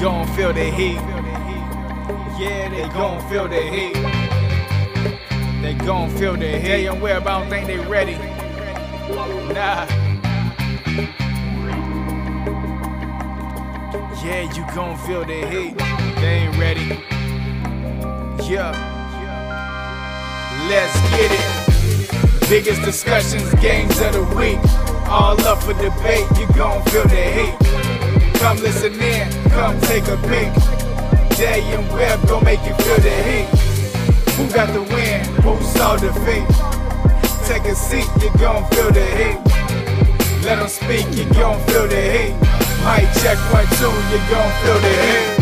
gon' feel the heat. Yeah, they gon' feel the heat. They gon' feel the heat. They and where, I don't think they ready. Nah. Yeah, you gon' feel the heat. They ain't ready. Yeah. Let's get it. Biggest discussions, games of the week. All up for debate, you gon' feel the heat. Come listen in, come take a peek. Day and Webb gon' make you feel the heat. Who got the win? Who saw defeat? Take a seat, you gon' feel the heat. Let them speak, you gon' feel the heat. Mic check one, two, you gon' feel the heat.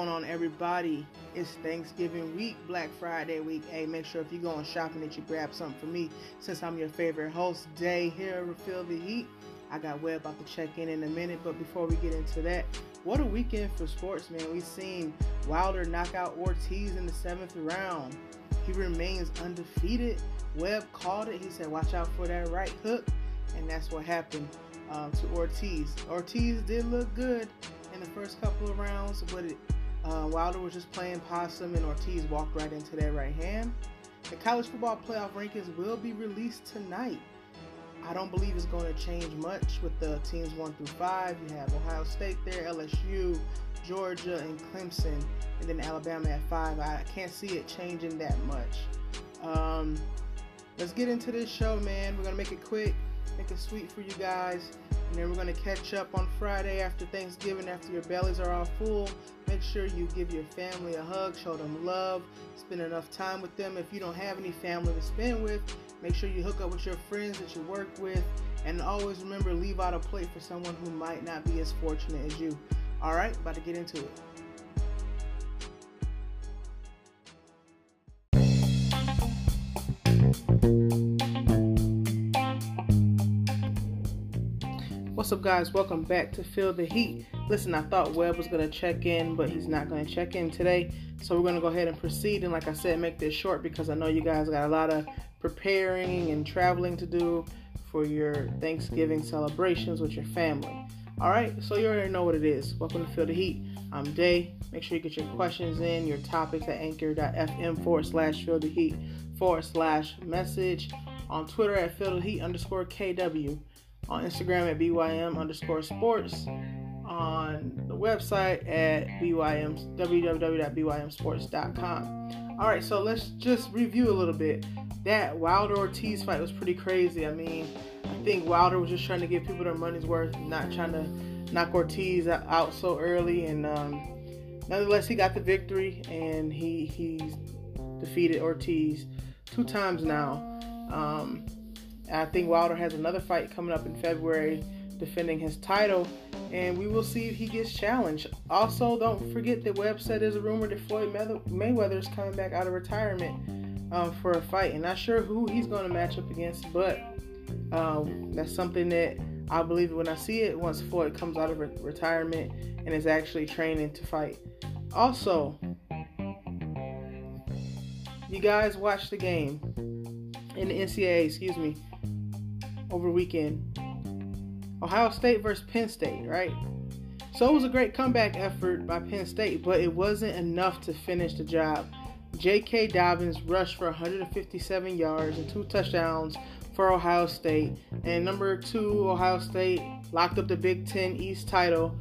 Going on, everybody? It's Thanksgiving week, Black Friday week. Hey, make sure if you're going shopping that you grab something for me. Since I'm your favorite host, Day here Feel the Heat. I got Webb about to check in in a minute, but before we get into that, what a weekend for sports, man. We've seen Wilder knock out Ortiz in the seventh round. He remains undefeated. Webb called it. He said, "Watch out for that right hook," and that's what happened um, to Ortiz. Ortiz did look good in the first couple of rounds, but it, uh, Wilder was just playing possum, and Ortiz walked right into that right hand. The college football playoff rankings will be released tonight. I don't believe it's going to change much with the teams one through five. You have Ohio State there, LSU, Georgia, and Clemson, and then Alabama at five. I can't see it changing that much. Um, let's get into this show, man. We're gonna make it quick, make it sweet for you guys, and then we're gonna catch up on Friday after Thanksgiving, after your bellies are all full. Make sure you give your family a hug, show them love, spend enough time with them. If you don't have any family to spend with, make sure you hook up with your friends that you work with, and always remember leave out a plate for someone who might not be as fortunate as you. All right, about to get into it. What's up, guys? Welcome back to Feel the Heat. Listen, I thought Webb was going to check in, but he's not going to check in today. So we're going to go ahead and proceed. And like I said, make this short because I know you guys got a lot of preparing and traveling to do for your Thanksgiving celebrations with your family. All right, so you already know what it is. Welcome to Feel the Heat. I'm Day. Make sure you get your questions in, your topics at anchor.fm forward slash Feel the Heat forward slash message. On Twitter at Feel the Heat underscore KW on Instagram at BYM underscore sports, on the website at BYM, www.bymsports.com. All right, so let's just review a little bit. That Wilder Ortiz fight was pretty crazy. I mean, I think Wilder was just trying to give people their money's worth, not trying to knock Ortiz out so early. And um, nonetheless, he got the victory, and he he's defeated Ortiz two times now. Um, I think Wilder has another fight coming up in February defending his title, and we will see if he gets challenged. Also, don't forget that Webb said there's a rumor that Floyd Mayweather is coming back out of retirement um, for a fight. And not sure who he's going to match up against, but um, that's something that I believe when I see it once Floyd comes out of re- retirement and is actually training to fight. Also, you guys watch the game in the NCAA, excuse me, over weekend. Ohio State versus Penn State, right? So it was a great comeback effort by Penn State, but it wasn't enough to finish the job. J.K. Dobbins rushed for 157 yards and two touchdowns for Ohio State. And number two, Ohio State locked up the Big Ten East title,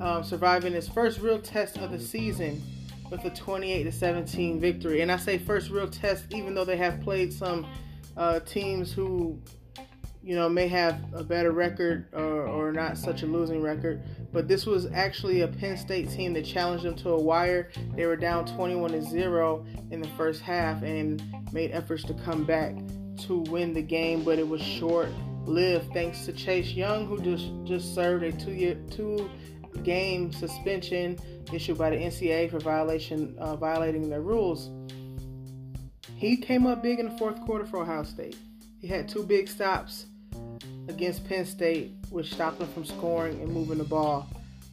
um, surviving its first real test of the season with a 28 17 victory. And I say first real test, even though they have played some uh, teams who you know, may have a better record or, or not such a losing record. But this was actually a Penn State team that challenged them to a wire. They were down 21 to 0 in the first half and made efforts to come back to win the game, but it was short lived thanks to Chase Young, who just, just served a two year two game suspension issued by the NCAA for violation uh, violating their rules. He came up big in the fourth quarter for Ohio State he had two big stops against Penn State, which stopped them from scoring and moving the ball.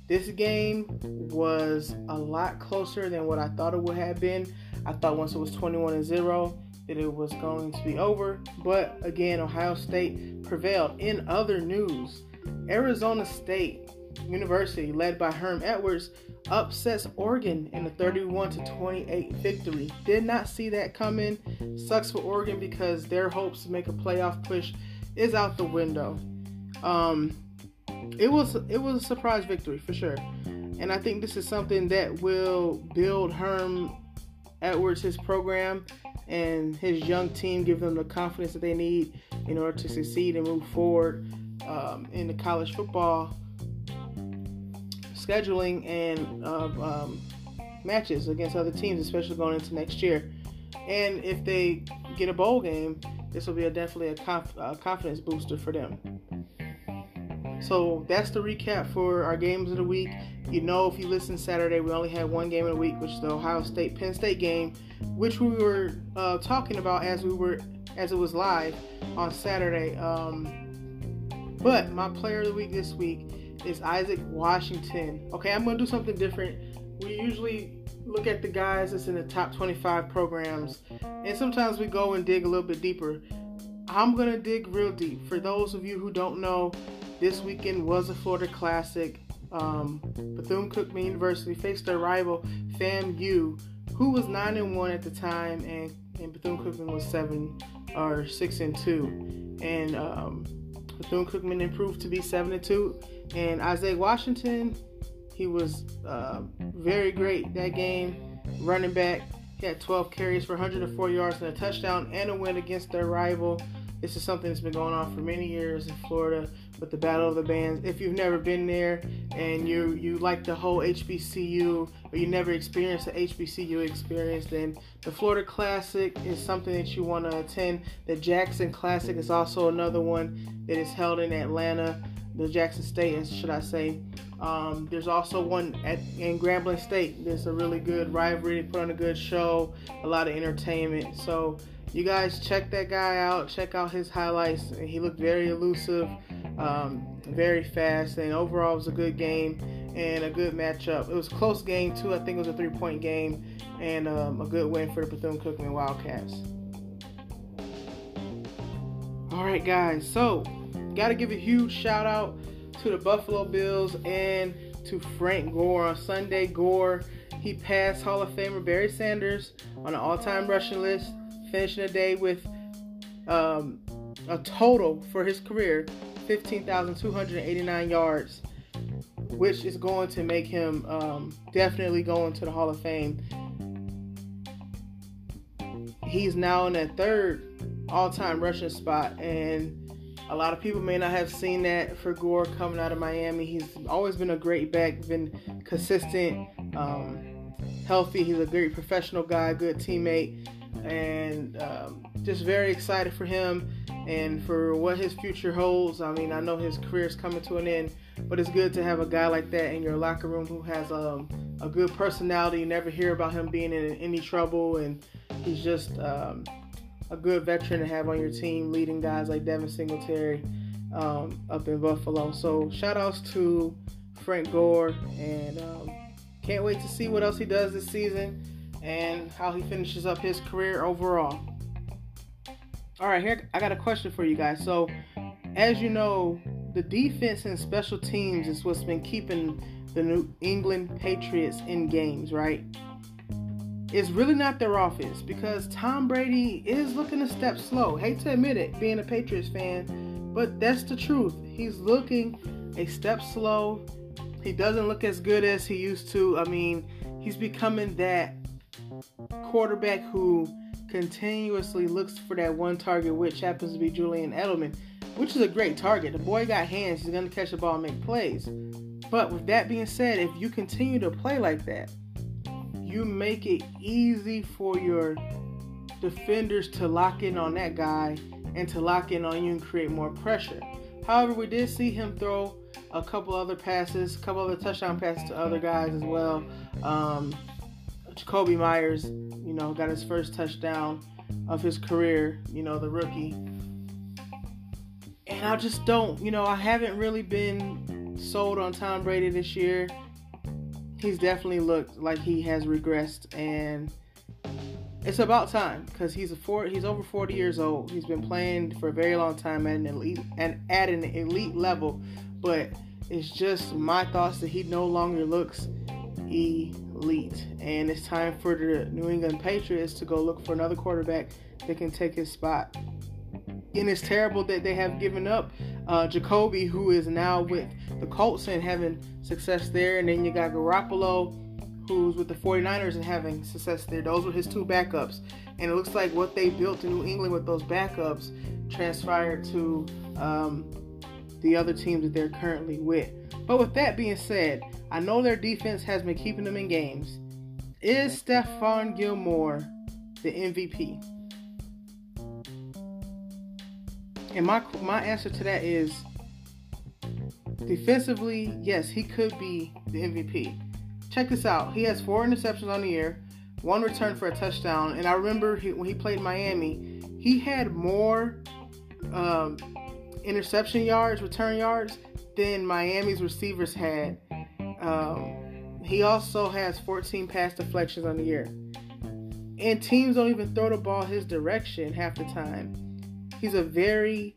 This game was a lot closer than what I thought it would have been. I thought once it was 21 and 0 that it was going to be over. But again, Ohio State prevailed. In other news, Arizona State University, led by Herm Edwards, upsets Oregon in a 31 to 28 victory. Did not see that coming. Sucks for Oregon because their hopes to make a playoff push is out the window. Um, it was it was a surprise victory for sure, and I think this is something that will build Herm Edwards his program and his young team, give them the confidence that they need in order to succeed and move forward um, in the college football scheduling and uh, um, matches against other teams, especially going into next year. And if they get a bowl game, this will be a, definitely a, conf- a confidence booster for them. So that's the recap for our games of the week. You know, if you listen Saturday, we only had one game of the week, which is the Ohio State Penn State game, which we were uh, talking about as we were as it was live on Saturday. Um, but my player of the week this week is Isaac Washington. Okay, I'm gonna do something different. We usually look at the guys that's in the top 25 programs, and sometimes we go and dig a little bit deeper. I'm gonna dig real deep. For those of you who don't know, this weekend was a Florida Classic. Um, Bethune Cookman University faced their rival FAMU, who was nine and one at the time, and, and Bethune Cookman was seven or six and two, and um, Bethune Cookman improved to be seven and two, and Isaiah Washington, he was uh, very great that game, running back. He had 12 carries for 104 yards and a touchdown and a win against their rival. This is something that's been going on for many years in Florida with the Battle of the Bands. If you've never been there and you you like the whole HBCU or you never experienced the HBCU experience, then the Florida Classic is something that you want to attend. The Jackson Classic is also another one that is held in Atlanta, the Jackson State, should I say. Um, there's also one at in Grambling State. There's a really good rivalry. Put on a good show, a lot of entertainment. So you guys check that guy out. Check out his highlights. He looked very elusive, um, very fast, and overall it was a good game and a good matchup. It was a close game too. I think it was a three-point game and um, a good win for the Bethune-Cookman Wildcats. All right, guys. So, got to give a huge shout out to the Buffalo Bills and to Frank Gore on Sunday. Gore he passed Hall of Famer Barry Sanders on an all-time rushing list finishing the day with um, a total for his career 15,289 yards, which is going to make him um, definitely go into the Hall of Fame. He's now in that third all time rushing spot, and a lot of people may not have seen that for Gore coming out of Miami. He's always been a great back, been consistent, um, healthy. He's a great professional guy, good teammate and um, just very excited for him and for what his future holds. I mean, I know his career is coming to an end, but it's good to have a guy like that in your locker room who has um, a good personality. You never hear about him being in any trouble, and he's just um, a good veteran to have on your team, leading guys like Devin Singletary um, up in Buffalo. So, shout outs to Frank Gore, and um, can't wait to see what else he does this season and how he finishes up his career overall. All right, here I got a question for you guys. So, as you know, the defense and special teams is what's been keeping the New England Patriots in games, right? It's really not their offense because Tom Brady is looking a step slow. Hate to admit it, being a Patriots fan, but that's the truth. He's looking a step slow. He doesn't look as good as he used to. I mean, he's becoming that quarterback who continuously looks for that one target, which happens to be Julian Edelman, which is a great target. The boy got hands, he's going to catch the ball and make plays. But with that being said, if you continue to play like that, you make it easy for your defenders to lock in on that guy and to lock in on you and create more pressure. However, we did see him throw a couple other passes, a couple other touchdown passes to other guys as well. Um, Jakobi Meyers, you know, got his first touchdown of his career, you know, the rookie. and I just don't, you know, I haven't really been sold on Tom Brady this year. He's definitely looked like he has regressed, and it's about time because he's a four, he's over 40 years old. He's been playing for a very long time at an elite and at an elite level, but it's just my thoughts that he no longer looks elite, and it's time for the New England Patriots to go look for another quarterback that can take his spot and it's terrible that they have given up uh, Jacoby, who is now with the Colts and having success there. And then you got Garoppolo, who's with the 49ers and having success there. Those were his two backups. And it looks like what they built in New England with those backups transpired to um, the other teams that they're currently with. But with that being said, I know their defense has been keeping them in games. Is Stephon Gilmore the MVP? And my my answer to that is defensively, yes, he could be the MVP. Check this out. He has four interceptions on the year, one return for a touchdown. And I remember he, when he played Miami, he had more um, interception yards, return yards, than Miami's receivers had. Um, he also has 14 pass deflections on the year. And teams don't even throw the ball his direction half the time. He's a very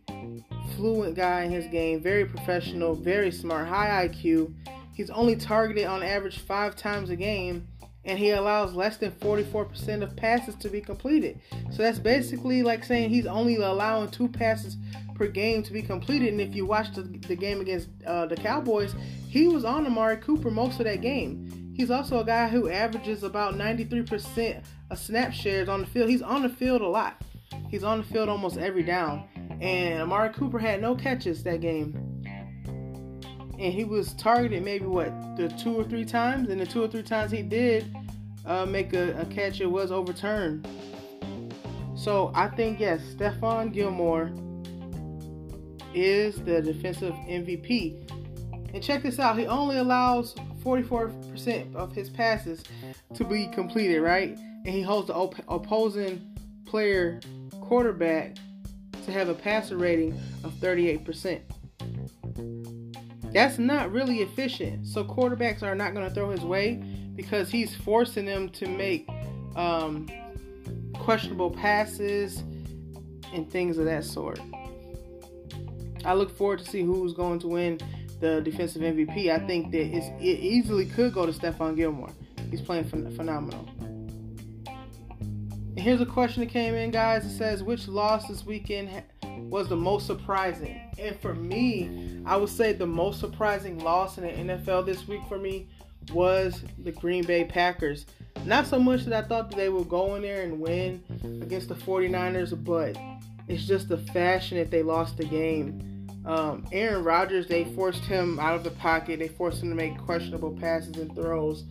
fluent guy in his game, very professional, very smart, high IQ. He's only targeted on average five times a game, and he allows less than 44% of passes to be completed. So that's basically like saying he's only allowing two passes per game to be completed. And if you watch the, the game against uh, the Cowboys, he was on Amari Cooper most of that game. He's also a guy who averages about 93% of snap shares on the field. He's on the field a lot. He's on the field almost every down. And Amari Cooper had no catches that game. And he was targeted maybe what the two or three times, and the two or three times he did uh, make a, a catch, it was overturned. So I think yes, Stephon Gilmore is the defensive MVP. And check this out, he only allows 44% of his passes to be completed, right? And he holds the op- opposing player quarterback to have a passer rating of 38%. That's not really efficient. So quarterbacks are not going to throw his way because he's forcing them to make um, questionable passes and things of that sort. I look forward to see who's going to win the defensive MVP. I think that it easily could go to Stephon Gilmore. He's playing ph- phenomenal. Here's a question that came in, guys. It says, which loss this weekend was the most surprising? And for me, I would say the most surprising loss in the NFL this week for me was the Green Bay Packers. Not so much that I thought that they would go in there and win against the 49ers, but it's just the fashion that they lost the game. Um, Aaron Rodgers, they forced him out of the pocket. They forced him to make questionable passes and throws.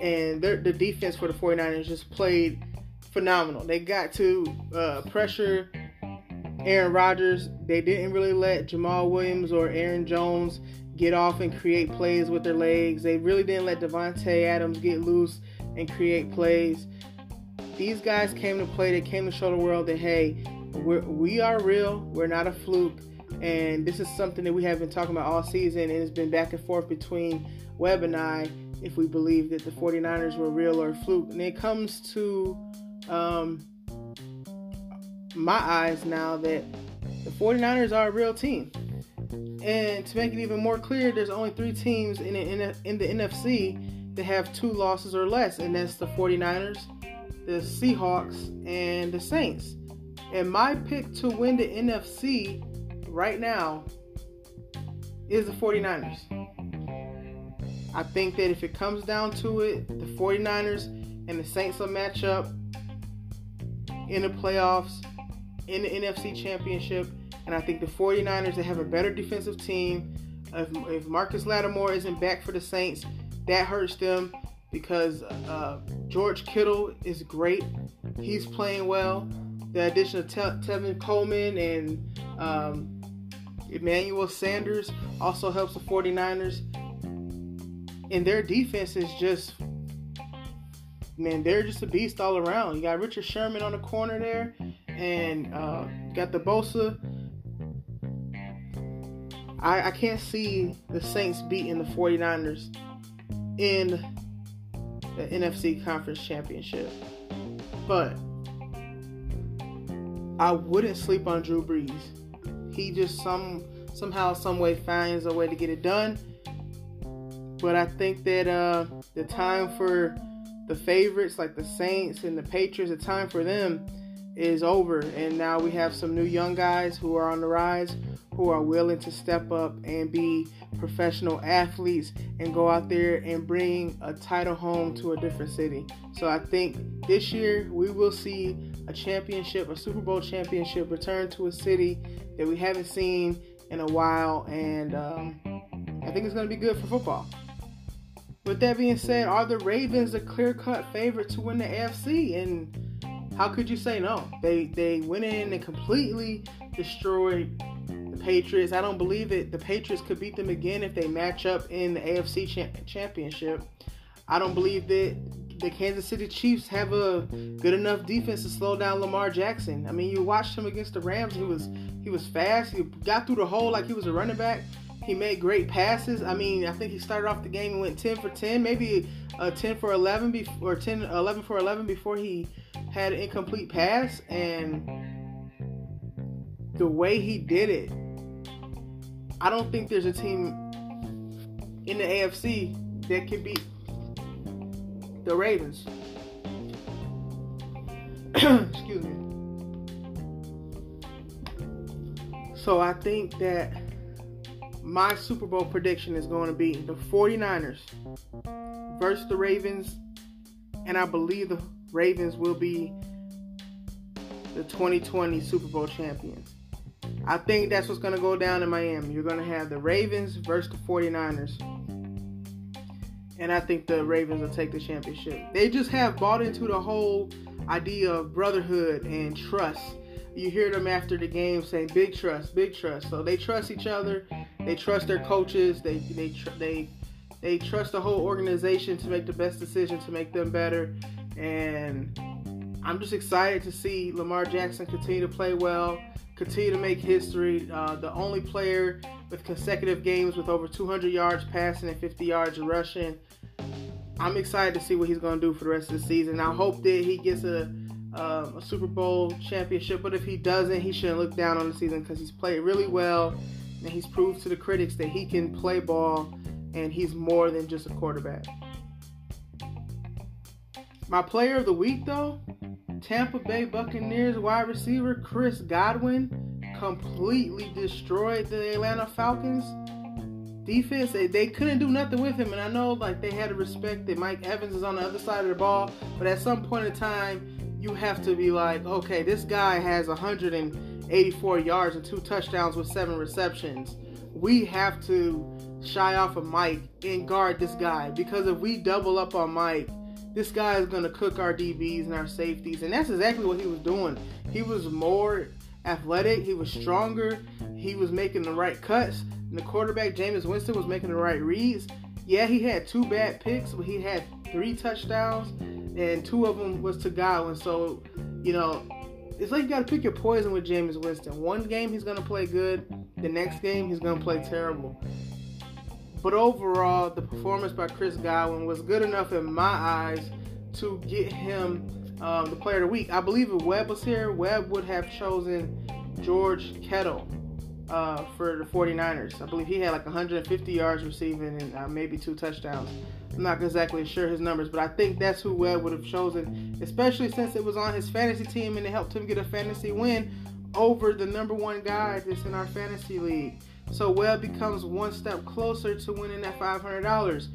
And the defense for the 49ers just played phenomenal. They got to uh, pressure Aaron Rodgers. They didn't really let Jamaal Williams or Aaron Jones get off and create plays with their legs. They really didn't let Davante Adams get loose and create plays. These guys came to play. They came to show the world that hey, we're, we are real. We're not a fluke. And this is something that we have been talking about all season, and it's been back and forth between Webb and I if we believe that the 49ers were real or fluke. And it comes to um, my eyes now that the 49ers are a real team. And to make it even more clear, there's only three teams in the, in the, NFC that have two losses or less, and that's the 49ers, the Seahawks, and the Saints. And my pick to win the NFC right now is the 49ers. I think that if it comes down to it, the 49ers and the Saints will match up in the playoffs, in the NFC Championship, and I think the 49ers they have a better defensive team. If, if Marcus Lattimore isn't back for the Saints, that hurts them because uh, George Kittle is great. He's playing well. The addition of Te- Tevin Coleman and um, Emmanuel Sanders also helps the 49ers. And their defense is just man, they're just a beast all around. You got Richard Sherman on the corner there, and uh, got the Bosa. I, I can't see the Saints beating the 49ers in the NFC Conference Championship. But I wouldn't sleep on Drew Brees. He just some somehow, some way finds a way to get it done. But I think that uh, the time for the favorites like the Saints and the Patriots, the time for them is over. And now we have some new young guys who are on the rise who are willing to step up and be professional athletes and go out there and bring a title home to a different city. So I think this year we will see a championship, a Super Bowl championship return to a city that we haven't seen in a while. And um, I think it's going to be good for football. With that being said, are the Ravens a clear cut favorite to win the AFC? And how could you say no? They they went in and completely destroyed the Patriots. I don't believe it. The Patriots could beat them again if they match up in the AFC championship. I don't believe that the Kansas City Chiefs have a good enough defense to slow down Lamar Jackson. I mean, you watched him against the Rams. He was he was fast. He got through the hole like he was a running back. He made great passes. I mean, I think he started off the game and went 10 for 10, maybe a 10 for 11 before or 10 11 for 11 before he had an incomplete pass and the way he did it. I don't think there's a team in the AFC that can beat the Ravens. Excuse me. So I think that my Super Bowl prediction is going to be the 49ers versus the Ravens, and I believe the Ravens will be the 2020 Super Bowl champions. I think that's what's going to go down in Miami. You're going to have the Ravens versus the 49ers. And I think the Ravens will take the championship. They just have bought into the whole idea of brotherhood and trust. You hear them after the game saying big trust, big trust. So they trust each other they trust their coaches. They they tr- they they trust the whole organization to make the best decision to make them better. And I'm just excited to see Lamar Jackson continue to play well, continue to make history. Uh, the only player with consecutive games with over 200 yards passing and 50 yards rushing. I'm excited to see what he's going to do for the rest of the season. I hope that he gets a, um, a Super Bowl championship, but if he doesn't, he shouldn't look down on the season because he's played really well and he's proved to the critics that he can play ball and he's more than just a quarterback. My player of the week, though, Tampa Bay Buccaneers wide receiver Chris Godwin completely destroyed the Atlanta Falcons defense. They, they couldn't do nothing with him, and I know like they had to respect that Mike Evans is on the other side of the ball, but at some point in time, you have to be like, okay, this guy has 100 and 84 yards and two touchdowns with seven receptions. We have to shy off of Mike and guard this guy because if we double up on Mike, this guy is going to cook our DBs and our safeties. And that's exactly what he was doing. He was more athletic, he was stronger, he was making the right cuts. And the quarterback, Jameis Winston, was making the right reads. Yeah, he had two bad picks, but he had three touchdowns, and two of them was to Godwin. So, you know, it's like you got to pick your poison with Jameis Winston. One game he's going to play good, the next game he's going to play terrible. But overall, the performance by Chris Godwin was good enough in my eyes to get him um, the player of the week. I believe if Webb was here, Webb would have chosen George Kittle uh, for the 49ers. I believe he had like 150 yards receiving and uh, maybe two touchdowns. I'm not exactly sure his numbers, but I think that's who Webb would have chosen, especially since it was on his fantasy team and it helped him get a fantasy win over the number one guy that's in our fantasy league. So Webb becomes one step closer to winning that $500.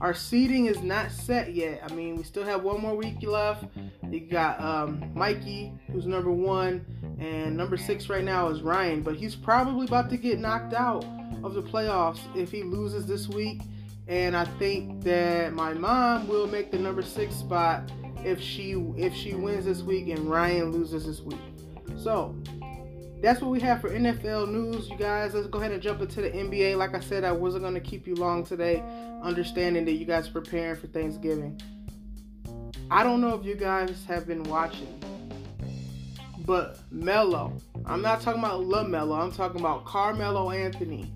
Our seeding is not set yet. I mean, we still have one more week left. You got um, Mikey, who's number one, and number six right now is Ryan. But he's probably about to get knocked out of the playoffs if he loses this week and I think that my mom will make the number six spot if she if she wins this week and Ryan loses this week. So that's what we have for NFL news, you guys. Let's go ahead and jump into the NBA. Like I said, I wasn't to keep you long today, understanding that you guys are preparing for Thanksgiving. I don't know if you guys have been watching, but Melo, I'm not talking about LaMelo, I'm talking about Carmelo Anthony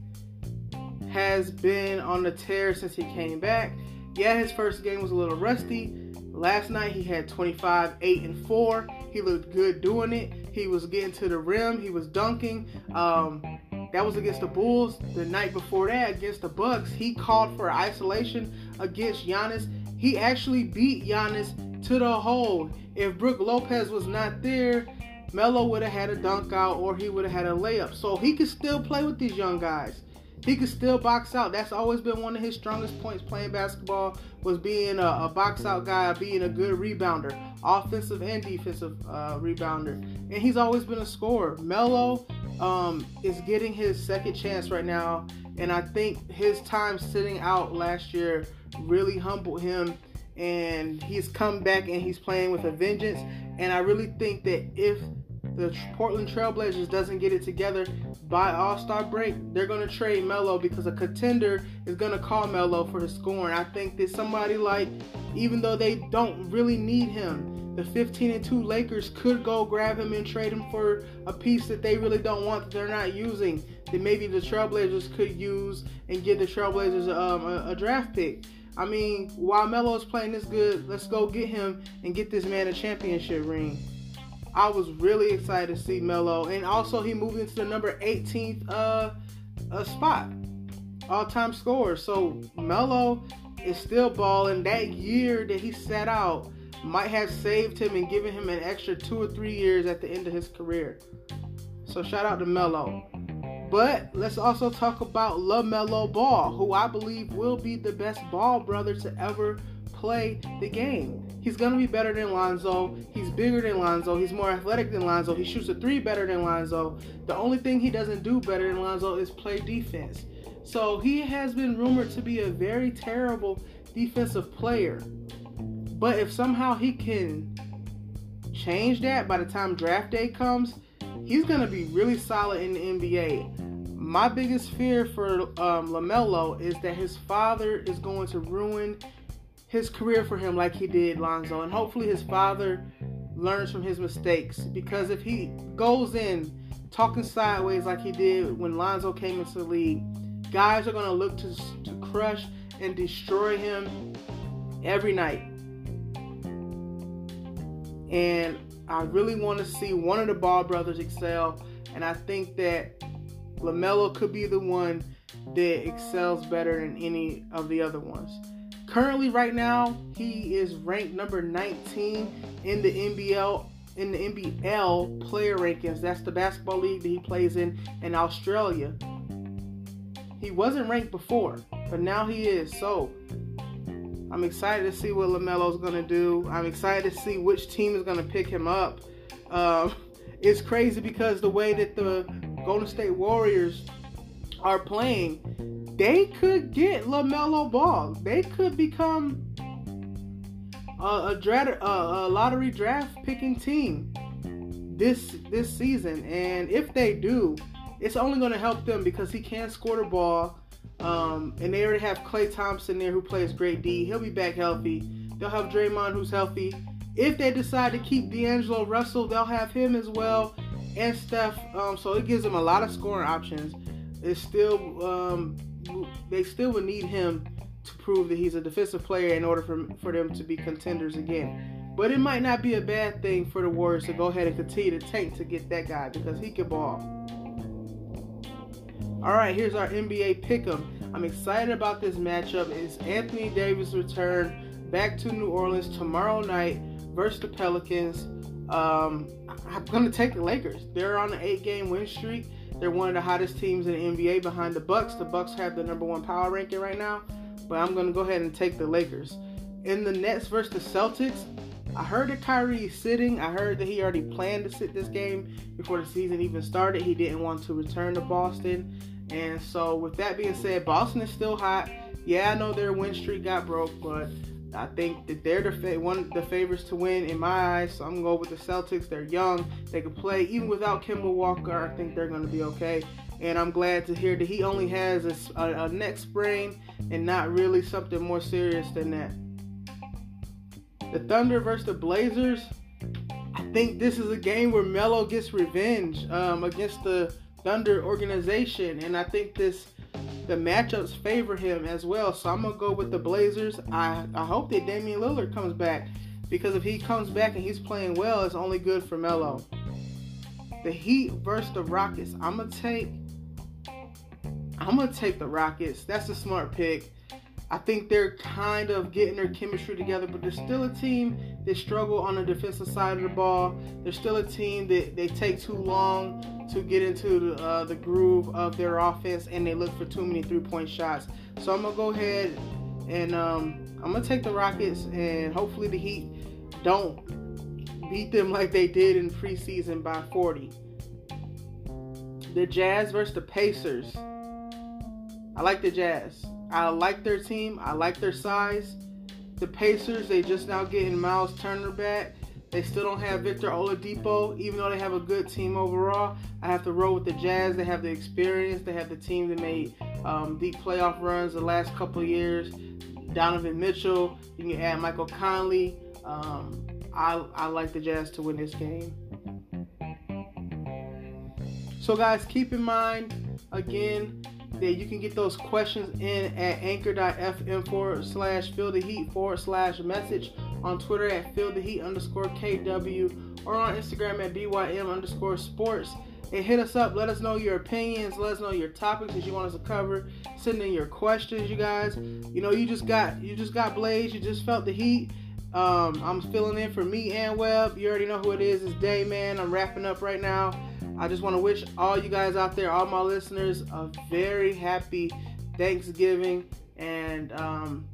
has been on the tear since he came back. Yeah, his first game was a little rusty. Last night he had 25, 8, and 4. He looked good doing it. He was getting to the rim. He was dunking. Um, that was against the Bulls. The night before that, against the Bucks, he called for isolation against Giannis. He actually beat Giannis to the hole. If Brook Lopez was not there, Melo would have had a dunk out or he would have had a layup. So he could still play with these young guys. He could still box out. That's always been one of his strongest points playing basketball was being a, a box out guy, being a good rebounder, offensive and defensive uh, rebounder. And he's always been a scorer. Melo um, is getting his second chance right now. And I think his time sitting out last year really humbled him and he's come back and he's playing with a vengeance. And I really think that if the Portland Trailblazers doesn't get it together by All Star break, they're going to trade Melo because a contender is going to call Melo for his scoring. I think that somebody like, even though they don't really need him, the 15 and 2 Lakers could go grab him and trade him for a piece that they really don't want that they're not using. That maybe the Trailblazers could use and give the Trailblazers um, a, a draft pick. I mean, while Melo is playing this good, let's go get him and get this man a championship ring. I was really excited to see Melo, and also he moved into the number 18th uh, uh spot, all-time scorer. So Melo is still balling. That year that he sat out might have saved him and given him an extra two or three years at the end of his career. So shout out to Melo. But let's also talk about LaMelo Ball, who I believe will be the best ball brother to ever play the game. He's going to be better than Lonzo. He's bigger than Lonzo. He's more athletic than Lonzo. He shoots a three better than Lonzo. The only thing he doesn't do better than Lonzo is play defense. So he has been rumored to be a very terrible defensive player. But if somehow he can change that by the time draft day comes, he's going to be really solid in the NBA. My biggest fear for um, LaMelo is that his father is going to ruin his career for him like he did Lonzo. And hopefully his father learns from his mistakes. Because if he goes in talking sideways like he did when Lonzo came into the league, guys are going to look to, to crush and destroy him every night. And I really want to see one of the Ball brothers excel, and I think that LaMelo could be the one that excels better than any of the other ones. Currently, right now, he is ranked number 19 in the NBL in the NBL player rankings. That's the basketball league that he plays in in Australia. He wasn't ranked before, but now he is. So I'm excited to see what LaMelo's going to do. I'm excited to see which team is going to pick him up. Um, it's crazy because the way that the Golden State Warriors are playing, they could get LaMelo Ball. They could become a, a, dra- a, a lottery draft picking team this this season. And if they do, it's only going to help them because he can score the ball. Um, and they already have Klay Thompson there who plays great D. He'll be back healthy. They'll have Draymond who's healthy. If they decide to keep D'Angelo Russell, they'll have him as well and Steph. Um, so it gives them a lot of scoring options. It's still um, they still would need him to prove that he's a defensive player in order for for them to be contenders again. But it might not be a bad thing for the Warriors to go ahead and continue to tank to get that guy because he can ball. All right, here's our NBA pick'em. I'm excited about this matchup. It's Anthony Davis return back to New Orleans tomorrow night versus the Pelicans. Um, I'm gonna take the Lakers. They're on an eight-game win streak. They're one of the hottest teams in the NBA behind the Bucks. The Bucks have the number one power ranking right now, but I'm gonna go ahead and take the Lakers. In the Nets versus the Celtics, I heard that Kyrie is sitting. I heard that he already planned to sit this game before the season even started. He didn't want to return to Boston. And so, with that being said, Boston is still hot. Yeah, I know their win streak got broke, but I think that they're the fa- one of the favorites to win in my eyes. So I'm gonna go with the Celtics. They're young. They can play even without Kemba Walker. I think they're gonna be okay. And I'm glad to hear that he only has a, a, a neck sprain and not really something more serious than that. The Thunder versus the Blazers. I think this is a game where Melo gets revenge um, against the Thunder organization, and I think this the matchups favor him as well. So I'm gonna go with the Blazers. I, I hope that Damian Lillard comes back because if he comes back and he's playing well, it's only good for Melo. The Heat versus the Rockets. I'm gonna take. I'm gonna take the Rockets. That's a smart pick. I think they're kind of getting their chemistry together, but they're still a team that struggle on the defensive side of the ball. They're still a team that they take too long to get into the, uh, the groove of their offense, and they look for too many three-point shots. So I'm gonna go ahead and um, I'm gonna take the Rockets, and hopefully the Heat don't beat them like they did in preseason by 40. The Jazz versus the Pacers. I like the Jazz. I like their team. I like their size. The Pacers, they just now getting Miles Turner back. They still don't have Victor Oladipo, even though they have a good team overall. I have to roll with the Jazz. They have the experience. They have the team that made um, deep playoff runs the last couple years. Donovan Mitchell. You can add Michael Conley. Um, I, I like the Jazz to win this game. So, guys, keep in mind again that you can get those questions in at anchor.fm forward slash feel the heat forward slash message on Twitter at feel the heat underscore KW or on Instagram at BYM underscore sports. And hit us up. Let us know your opinions. Let us know your topics that you want us to cover. Send in your questions, you guys. You know, you just got you just got Blaze. You just felt the heat. Um, I'm filling in for me and Webb. You already know who it is. It's Day Man. I'm wrapping up right now. I just want to wish all you guys out there, all my listeners, a very happy Thanksgiving. And um,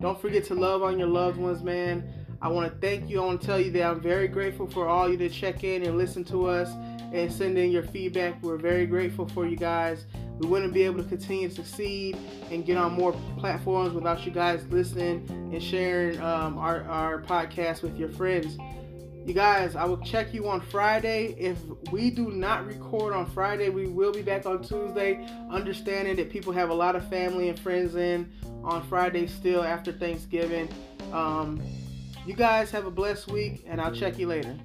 don't forget to love on your loved ones, man. I want to thank you. I want to tell you that I'm very grateful for all you to check in and listen to us and send in your feedback. We're very grateful for you guys. We wouldn't be able to continue to succeed and get on more platforms without you guys listening and sharing um, our, our podcast with your friends. You guys, I will check you on Friday. If we do not record on Friday, we will be back on Tuesday, understanding that people have a lot of family and friends in on Friday still after Thanksgiving. Um, you guys have a blessed week, and I'll check you later.